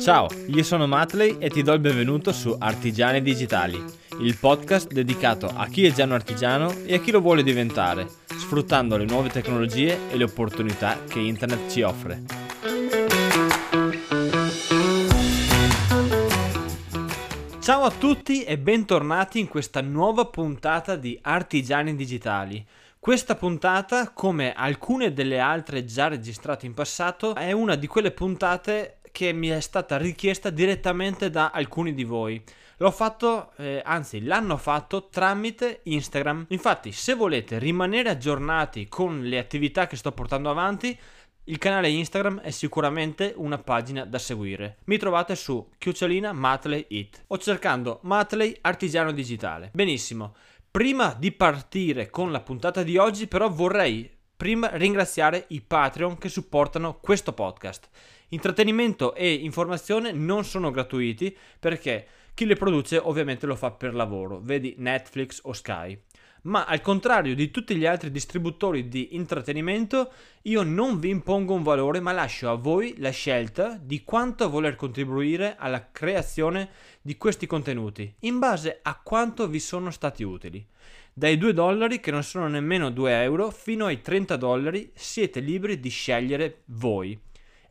Ciao, io sono Matley e ti do il benvenuto su Artigiani Digitali, il podcast dedicato a chi è già un artigiano e a chi lo vuole diventare, sfruttando le nuove tecnologie e le opportunità che internet ci offre. Ciao a tutti e bentornati in questa nuova puntata di Artigiani Digitali. Questa puntata, come alcune delle altre già registrate in passato, è una di quelle puntate che mi è stata richiesta direttamente da alcuni di voi. L'ho fatto, eh, anzi l'hanno fatto tramite Instagram. Infatti se volete rimanere aggiornati con le attività che sto portando avanti, il canale Instagram è sicuramente una pagina da seguire. Mi trovate su chiocciolina Matley It o cercando Matley Artigiano Digitale. Benissimo. Prima di partire con la puntata di oggi però vorrei prima ringraziare i Patreon che supportano questo podcast. Intrattenimento e informazione non sono gratuiti perché chi le produce ovviamente lo fa per lavoro, vedi Netflix o Sky. Ma al contrario di tutti gli altri distributori di intrattenimento, io non vi impongo un valore, ma lascio a voi la scelta di quanto voler contribuire alla creazione di questi contenuti, in base a quanto vi sono stati utili. Dai 2 dollari, che non sono nemmeno 2 euro, fino ai 30 dollari siete liberi di scegliere voi.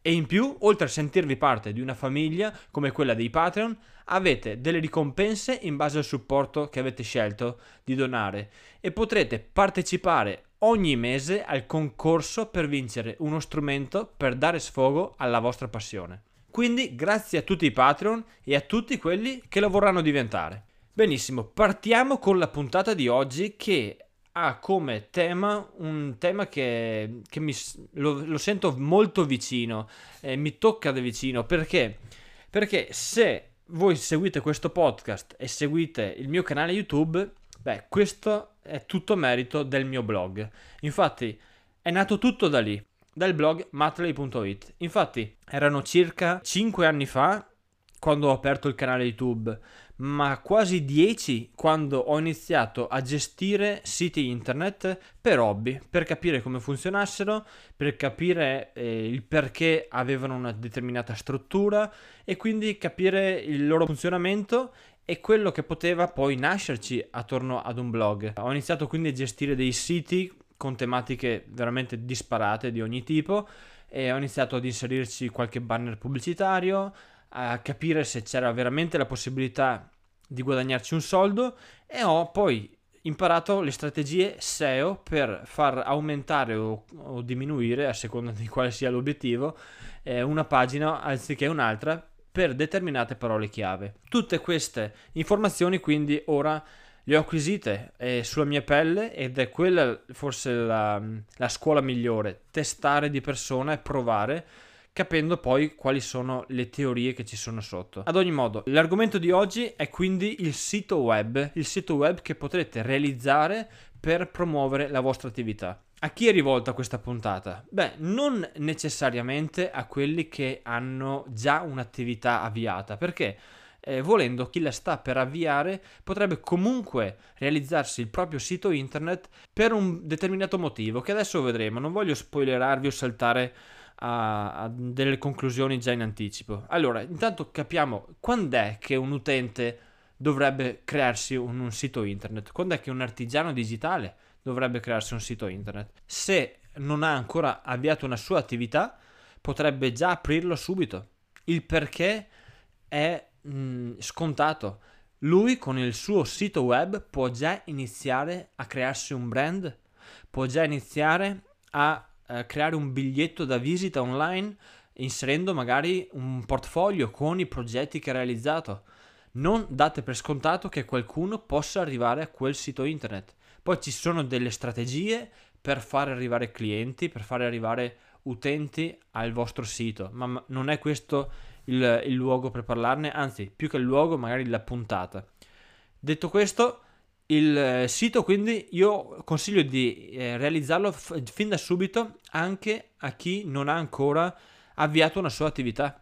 E in più, oltre a sentirvi parte di una famiglia come quella dei Patreon, avete delle ricompense in base al supporto che avete scelto di donare e potrete partecipare ogni mese al concorso per vincere uno strumento per dare sfogo alla vostra passione. Quindi grazie a tutti i Patreon e a tutti quelli che lo vorranno diventare. Benissimo, partiamo con la puntata di oggi che ha come tema un tema che, che mi, lo, lo, sento molto vicino, eh, mi tocca da vicino, perché? Perché se voi seguite questo podcast e seguite il mio canale YouTube, beh, questo è tutto merito del mio blog. Infatti è nato tutto da lì, dal blog matley.it. Infatti erano circa 5 anni fa quando ho aperto il canale YouTube ma quasi 10 quando ho iniziato a gestire siti internet per hobby, per capire come funzionassero, per capire eh, il perché avevano una determinata struttura e quindi capire il loro funzionamento e quello che poteva poi nascerci attorno ad un blog. Ho iniziato quindi a gestire dei siti con tematiche veramente disparate di ogni tipo e ho iniziato ad inserirci qualche banner pubblicitario, a capire se c'era veramente la possibilità di guadagnarci un soldo e ho poi imparato le strategie SEO per far aumentare o, o diminuire, a seconda di quale sia l'obiettivo, eh, una pagina anziché un'altra per determinate parole chiave. Tutte queste informazioni quindi ora le ho acquisite eh, sulla mia pelle ed è quella forse la, la scuola migliore, testare di persona e provare capendo poi quali sono le teorie che ci sono sotto. Ad ogni modo, l'argomento di oggi è quindi il sito web, il sito web che potrete realizzare per promuovere la vostra attività. A chi è rivolta questa puntata? Beh, non necessariamente a quelli che hanno già un'attività avviata, perché eh, volendo chi la sta per avviare potrebbe comunque realizzarsi il proprio sito internet per un determinato motivo che adesso vedremo. Non voglio spoilerarvi o saltare a, a delle conclusioni già in anticipo. Allora, intanto capiamo quando è che un utente dovrebbe crearsi un, un sito internet, quando è che un artigiano digitale dovrebbe crearsi un sito internet. Se non ha ancora avviato una sua attività, potrebbe già aprirlo subito. Il perché è mh, scontato. Lui con il suo sito web può già iniziare a crearsi un brand, può già iniziare a eh, creare un biglietto da visita online inserendo magari un portfolio con i progetti che ha realizzato. Non date per scontato che qualcuno possa arrivare a quel sito internet. Poi ci sono delle strategie per fare arrivare clienti, per fare arrivare utenti al vostro sito, ma non è questo il, il luogo per parlarne, anzi più che il luogo magari la puntata. Detto questo, il eh, sito quindi io consiglio di eh, realizzarlo fin da subito anche a chi non ha ancora avviato una sua attività.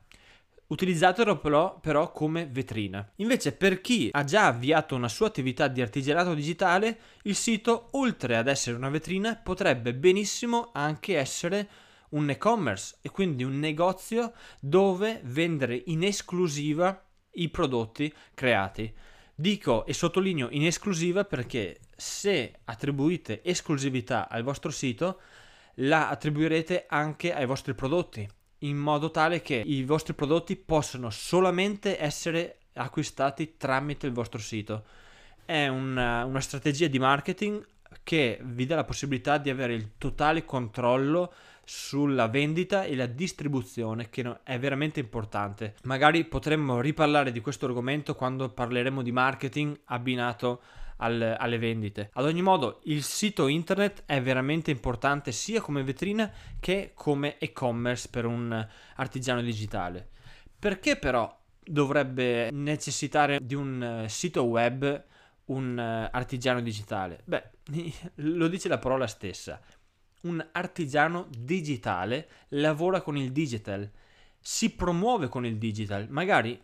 Utilizzatelo però, però, come vetrina. Invece per chi ha già avviato una sua attività di artigianato digitale, il sito oltre ad essere una vetrina potrebbe benissimo anche essere un e-commerce e quindi un negozio dove vendere in esclusiva i prodotti creati. Dico e sottolineo in esclusiva perché se attribuite esclusività al vostro sito, la attribuirete anche ai vostri prodotti, in modo tale che i vostri prodotti possono solamente essere acquistati tramite il vostro sito. È una, una strategia di marketing che vi dà la possibilità di avere il totale controllo sulla vendita e la distribuzione che è veramente importante. Magari potremmo riparlare di questo argomento quando parleremo di marketing abbinato al, alle vendite. Ad ogni modo, il sito internet è veramente importante sia come vetrina che come e-commerce per un artigiano digitale. Perché però dovrebbe necessitare di un sito web un artigiano digitale? Beh, lo dice la parola stessa un artigiano digitale lavora con il digital, si promuove con il digital. Magari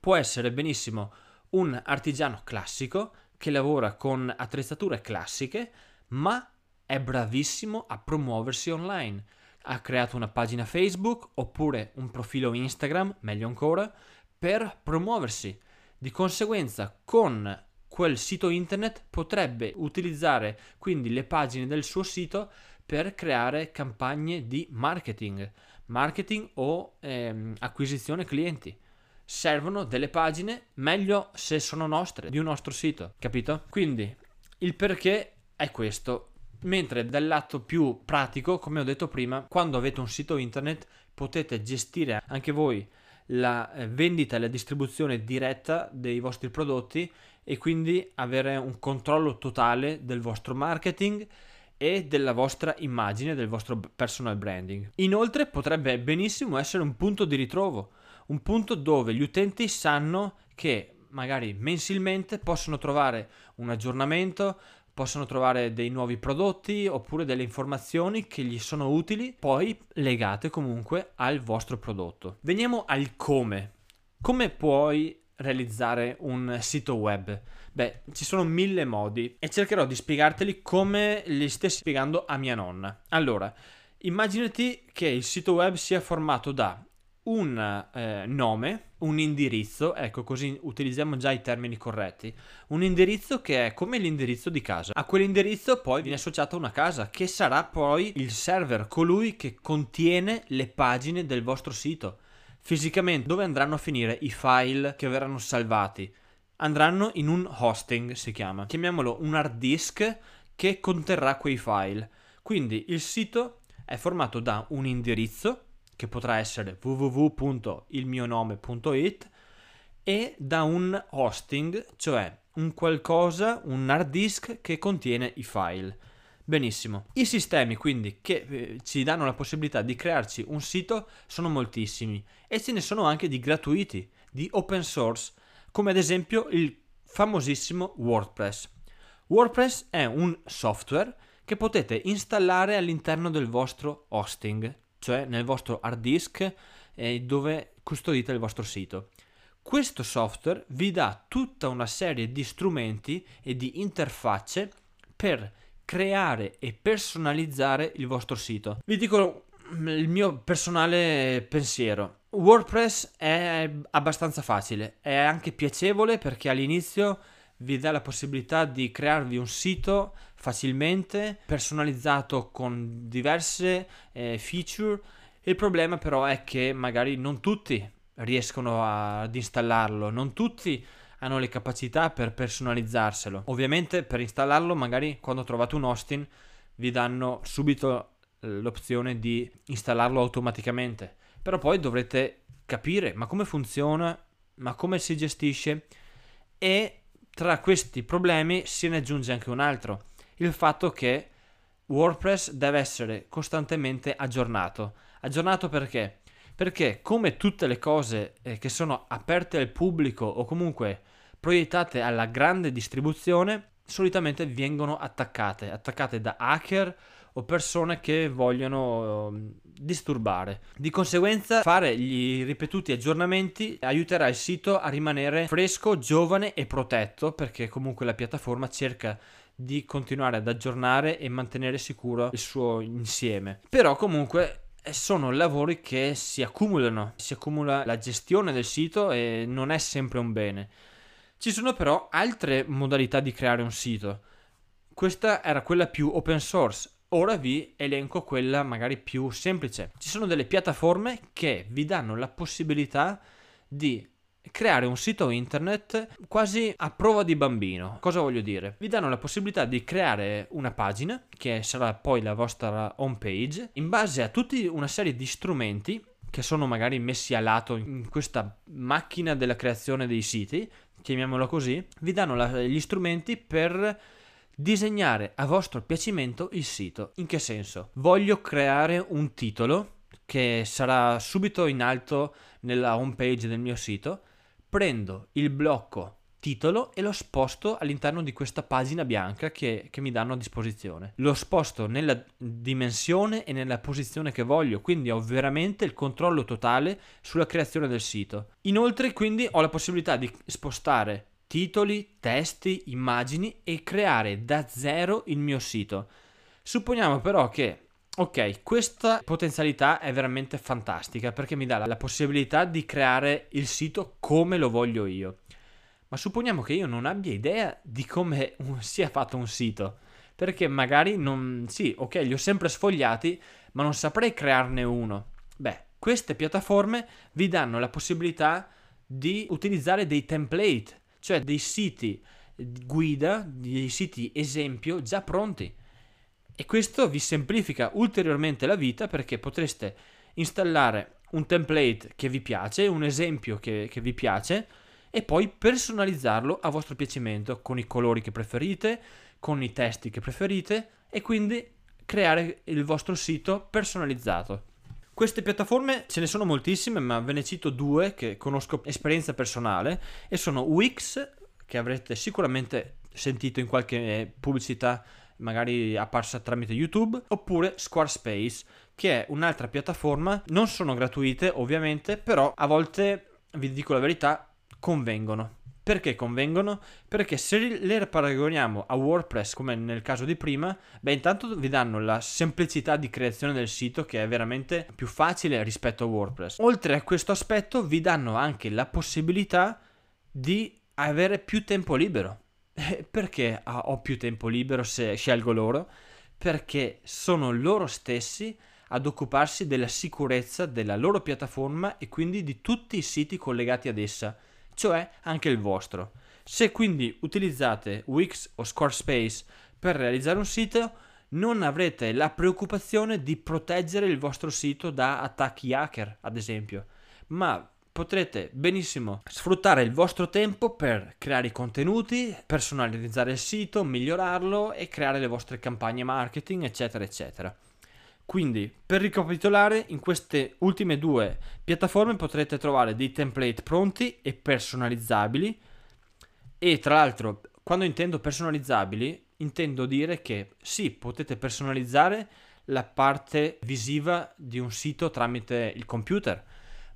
può essere benissimo un artigiano classico che lavora con attrezzature classiche, ma è bravissimo a promuoversi online. Ha creato una pagina Facebook oppure un profilo Instagram, meglio ancora, per promuoversi. Di conseguenza, con quel sito internet potrebbe utilizzare quindi le pagine del suo sito per creare campagne di marketing, marketing o ehm, acquisizione clienti. Servono delle pagine, meglio se sono nostre, di un nostro sito, capito? Quindi il perché è questo. Mentre dal lato più pratico, come ho detto prima, quando avete un sito internet potete gestire anche voi la eh, vendita e la distribuzione diretta dei vostri prodotti e quindi avere un controllo totale del vostro marketing e della vostra immagine, del vostro personal branding. Inoltre potrebbe benissimo essere un punto di ritrovo, un punto dove gli utenti sanno che magari mensilmente possono trovare un aggiornamento, possono trovare dei nuovi prodotti oppure delle informazioni che gli sono utili, poi legate comunque al vostro prodotto. Veniamo al come. Come puoi realizzare un sito web? Beh, ci sono mille modi e cercherò di spiegarteli come li stessi spiegando a mia nonna. Allora, immaginati che il sito web sia formato da un eh, nome, un indirizzo, ecco così utilizziamo già i termini corretti, un indirizzo che è come l'indirizzo di casa. A quell'indirizzo poi viene associata una casa che sarà poi il server, colui che contiene le pagine del vostro sito. Fisicamente dove andranno a finire i file che verranno salvati, andranno in un hosting, si chiama. Chiamiamolo un hard disk che conterrà quei file. Quindi il sito è formato da un indirizzo che potrà essere www.ilmionome.it e da un hosting, cioè un qualcosa, un hard disk che contiene i file. Benissimo. I sistemi quindi che eh, ci danno la possibilità di crearci un sito sono moltissimi e ce ne sono anche di gratuiti, di open source come ad esempio il famosissimo WordPress. WordPress è un software che potete installare all'interno del vostro hosting, cioè nel vostro hard disk eh, dove custodite il vostro sito. Questo software vi dà tutta una serie di strumenti e di interfacce per creare e personalizzare il vostro sito. Vi dico il mio personale pensiero. WordPress è abbastanza facile, è anche piacevole perché all'inizio vi dà la possibilità di crearvi un sito facilmente, personalizzato con diverse eh, feature. Il problema però è che magari non tutti riescono ad installarlo, non tutti hanno le capacità per personalizzarselo. Ovviamente per installarlo magari quando trovate un hosting vi danno subito l'opzione di installarlo automaticamente. Però poi dovrete capire ma come funziona, ma come si gestisce e tra questi problemi se ne aggiunge anche un altro, il fatto che WordPress deve essere costantemente aggiornato. Aggiornato perché? Perché come tutte le cose eh, che sono aperte al pubblico o comunque proiettate alla grande distribuzione, solitamente vengono attaccate, attaccate da hacker o persone che vogliono um, disturbare. Di conseguenza fare gli ripetuti aggiornamenti aiuterà il sito a rimanere fresco, giovane e protetto perché comunque la piattaforma cerca di continuare ad aggiornare e mantenere sicuro il suo insieme. Però comunque sono lavori che si accumulano, si accumula la gestione del sito e non è sempre un bene. Ci sono però altre modalità di creare un sito. Questa era quella più open source, ora vi elenco quella magari più semplice. Ci sono delle piattaforme che vi danno la possibilità di creare un sito internet quasi a prova di bambino. Cosa voglio dire? Vi danno la possibilità di creare una pagina che sarà poi la vostra home page in base a tutta una serie di strumenti che sono magari messi a lato in questa macchina della creazione dei siti, chiamiamolo così, vi danno la, gli strumenti per disegnare a vostro piacimento il sito. In che senso? Voglio creare un titolo che sarà subito in alto nella home page del mio sito prendo il blocco titolo e lo sposto all'interno di questa pagina bianca che, che, mi danno a disposizione. Lo sposto nella dimensione e nella posizione che voglio, quindi ho veramente il controllo totale sulla creazione del sito. Inoltre quindi ho la possibilità di spostare titoli, testi, immagini e creare da zero il mio sito. Supponiamo però che Ok, questa potenzialità è veramente fantastica perché mi dà la possibilità di creare il sito come lo voglio io. Ma supponiamo che io non abbia idea di come sia fatto un sito, perché magari non... Sì, ok, li ho sempre sfogliati, ma non saprei crearne uno. Beh, queste piattaforme vi danno la possibilità di utilizzare dei template, cioè dei siti guida, dei siti esempio già pronti e questo vi semplifica ulteriormente la vita perché potreste installare un template che vi piace, un esempio che, che vi piace e poi personalizzarlo a vostro piacimento con i colori che preferite, con i testi che preferite e quindi creare il vostro sito personalizzato. Queste piattaforme ce ne sono moltissime, ma ve ne cito due che conosco esperienza personale e sono Wix, che avrete sicuramente sentito in qualche pubblicità magari apparsa tramite YouTube, oppure Squarespace, che è un'altra piattaforma, non sono gratuite ovviamente, però a volte, vi dico la verità, convengono. Perché convengono? Perché se le paragoniamo a WordPress come nel caso di prima, beh intanto vi danno la semplicità di creazione del sito che è veramente più facile rispetto a WordPress. Oltre a questo aspetto vi danno anche la possibilità di avere più tempo libero. Eh, perché ho più tempo libero se scelgo loro? Perché sono loro stessi ad occuparsi della sicurezza della loro piattaforma e quindi di tutti i siti collegati ad essa, cioè anche il vostro. Se quindi utilizzate Wix o Squarespace per realizzare un sito, non avrete la preoccupazione di proteggere il vostro sito da attacchi hacker, ad esempio, ma potrete benissimo sfruttare il vostro tempo per creare i contenuti, personalizzare il sito, migliorarlo e creare le vostre campagne marketing, eccetera, eccetera. Quindi, per ricapitolare, in queste ultime due piattaforme potrete trovare dei template pronti e personalizzabili. E tra l'altro, quando intendo personalizzabili, intendo dire che sì, potete personalizzare la parte visiva di un sito tramite il computer,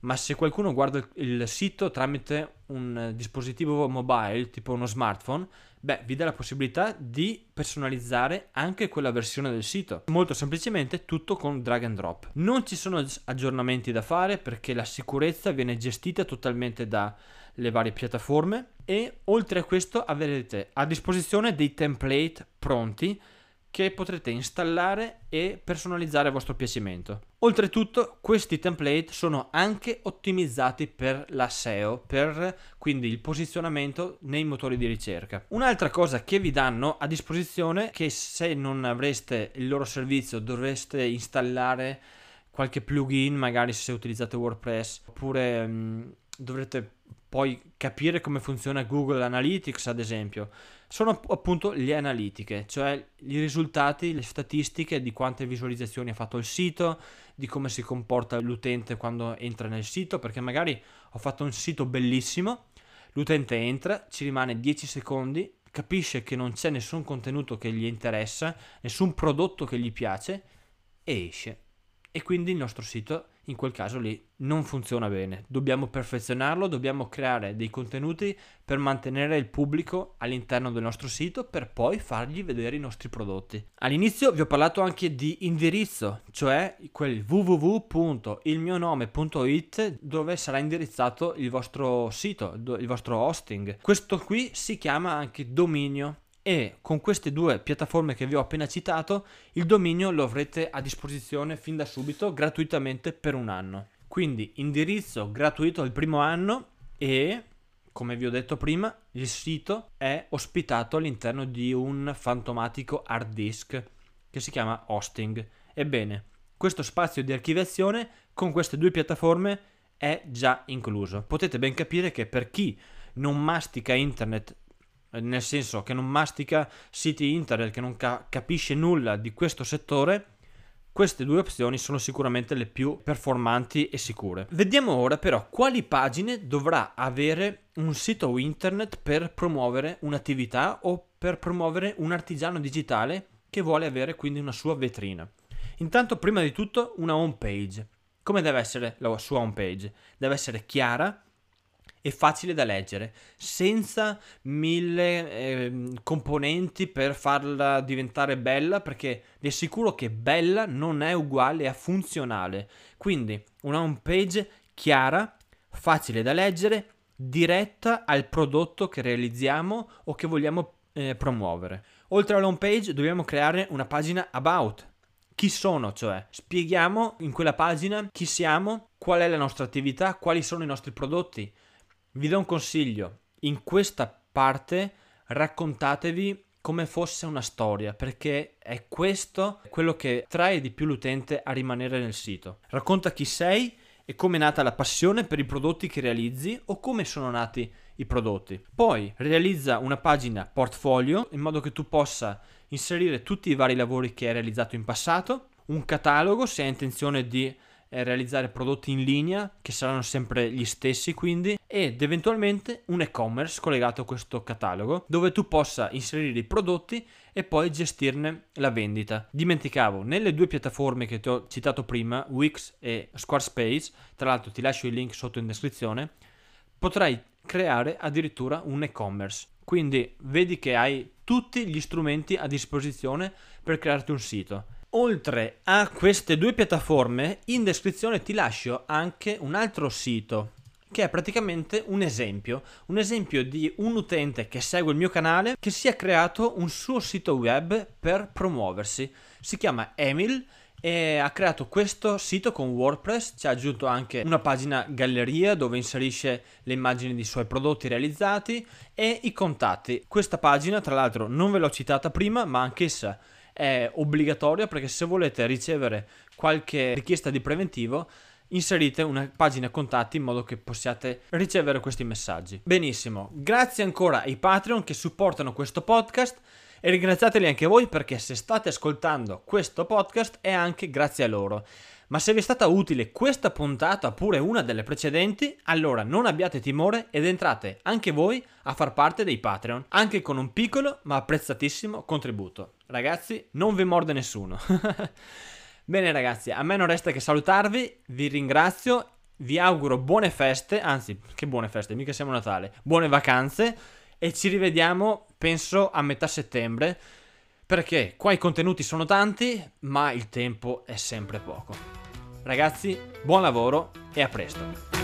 ma se qualcuno guarda il sito tramite un dispositivo mobile, tipo uno smartphone, beh, vi dà la possibilità di personalizzare anche quella versione del sito. Molto semplicemente tutto con drag and drop. Non ci sono aggiornamenti da fare perché la sicurezza viene gestita totalmente dalle varie piattaforme e oltre a questo avrete a disposizione dei template pronti che potrete installare e personalizzare a vostro piacimento. Oltretutto questi template sono anche ottimizzati per la SEO, per quindi il posizionamento nei motori di ricerca. Un'altra cosa che vi danno a disposizione che se non avreste il loro servizio dovreste installare qualche plugin, magari se utilizzate WordPress, oppure mh, mm, dovrete poi capire come funziona Google Analytics, ad esempio sono appunto le analitiche, cioè i risultati, le statistiche di quante visualizzazioni ha fatto il sito, di come si comporta l'utente quando entra nel sito, perché magari ho fatto un sito bellissimo, l'utente entra, ci rimane 10 secondi, capisce che non c'è nessun contenuto che gli interessa, nessun prodotto che gli piace e esce. E quindi il nostro sito in quel caso lì non funziona bene. Dobbiamo perfezionarlo, dobbiamo creare dei contenuti per mantenere il pubblico all'interno del nostro sito per poi fargli vedere i nostri prodotti. All'inizio vi ho parlato anche di indirizzo, cioè quel www.ilmionome.it dove sarà indirizzato il vostro sito, il vostro hosting. Questo qui si chiama anche dominio e con queste due piattaforme che vi ho appena citato il dominio lo avrete a disposizione fin da subito gratuitamente per un anno. Quindi indirizzo gratuito il primo anno e come vi ho detto prima il sito è ospitato all'interno di un fantomatico hard disk che si chiama hosting. Ebbene, questo spazio di archiviazione con queste due piattaforme è già incluso. Potete ben capire che per chi non mastica internet nel senso che non mastica siti internet, che non ca- capisce nulla di questo settore, queste due opzioni sono sicuramente le più performanti e sicure. Vediamo ora però quali pagine dovrà avere un sito internet per promuovere un'attività o per promuovere un artigiano digitale che vuole avere quindi una sua vetrina. Intanto, prima di tutto, una home page. Come deve essere la sua home page? Deve essere chiara, e facile da leggere, senza mille eh, componenti per farla diventare bella, perché vi assicuro che bella non è uguale a funzionale. Quindi una home page chiara, facile da leggere, diretta al prodotto che realizziamo o che vogliamo eh, promuovere. Oltre alla home page dobbiamo creare una pagina about. Chi sono, cioè spieghiamo in quella pagina chi siamo, qual è la nostra attività, quali sono i nostri prodotti, vi do un consiglio, in questa parte raccontatevi come fosse una storia, perché è questo quello che trae di più l'utente a rimanere nel sito. Racconta chi sei e come è nata la passione per i prodotti che realizzi o come sono nati i prodotti. Poi realizza una pagina portfolio in modo che tu possa inserire tutti i vari lavori che hai realizzato in passato, un catalogo se hai intenzione di realizzare prodotti in linea che saranno sempre gli stessi quindi ed eventualmente un e-commerce collegato a questo catalogo dove tu possa inserire i prodotti e poi gestirne la vendita. Dimenticavo, nelle due piattaforme che ti ho citato prima, Wix e Squarespace, tra l'altro ti lascio il link sotto in descrizione, potrai creare addirittura un e-commerce. Quindi vedi che hai tutti gli strumenti a disposizione per crearti un sito. Oltre a queste due piattaforme, in descrizione ti lascio anche un altro sito che è praticamente un esempio, un esempio di un utente che segue il mio canale che si è creato un suo sito web per promuoversi. Si chiama Emil e ha creato questo sito con WordPress, ci ha aggiunto anche una pagina galleria dove inserisce le immagini dei suoi prodotti realizzati e i contatti. Questa pagina, tra l'altro, non ve l'ho citata prima, ma anch'essa è obbligatoria perché se volete ricevere qualche richiesta di preventivo inserite una pagina contatti in modo che possiate ricevere questi messaggi. Benissimo, grazie ancora ai Patreon che supportano questo podcast e ringraziateli anche voi perché se state ascoltando questo podcast è anche grazie a loro. Ma se vi è stata utile questa puntata oppure una delle precedenti, allora non abbiate timore ed entrate anche voi a far parte dei Patreon, anche con un piccolo ma apprezzatissimo contributo. Ragazzi, non vi morde nessuno. Bene ragazzi, a me non resta che salutarvi, vi ringrazio, vi auguro buone feste, anzi che buone feste, mica siamo Natale, buone vacanze e ci rivediamo penso a metà settembre perché qua i contenuti sono tanti ma il tempo è sempre poco. Ragazzi, buon lavoro e a presto.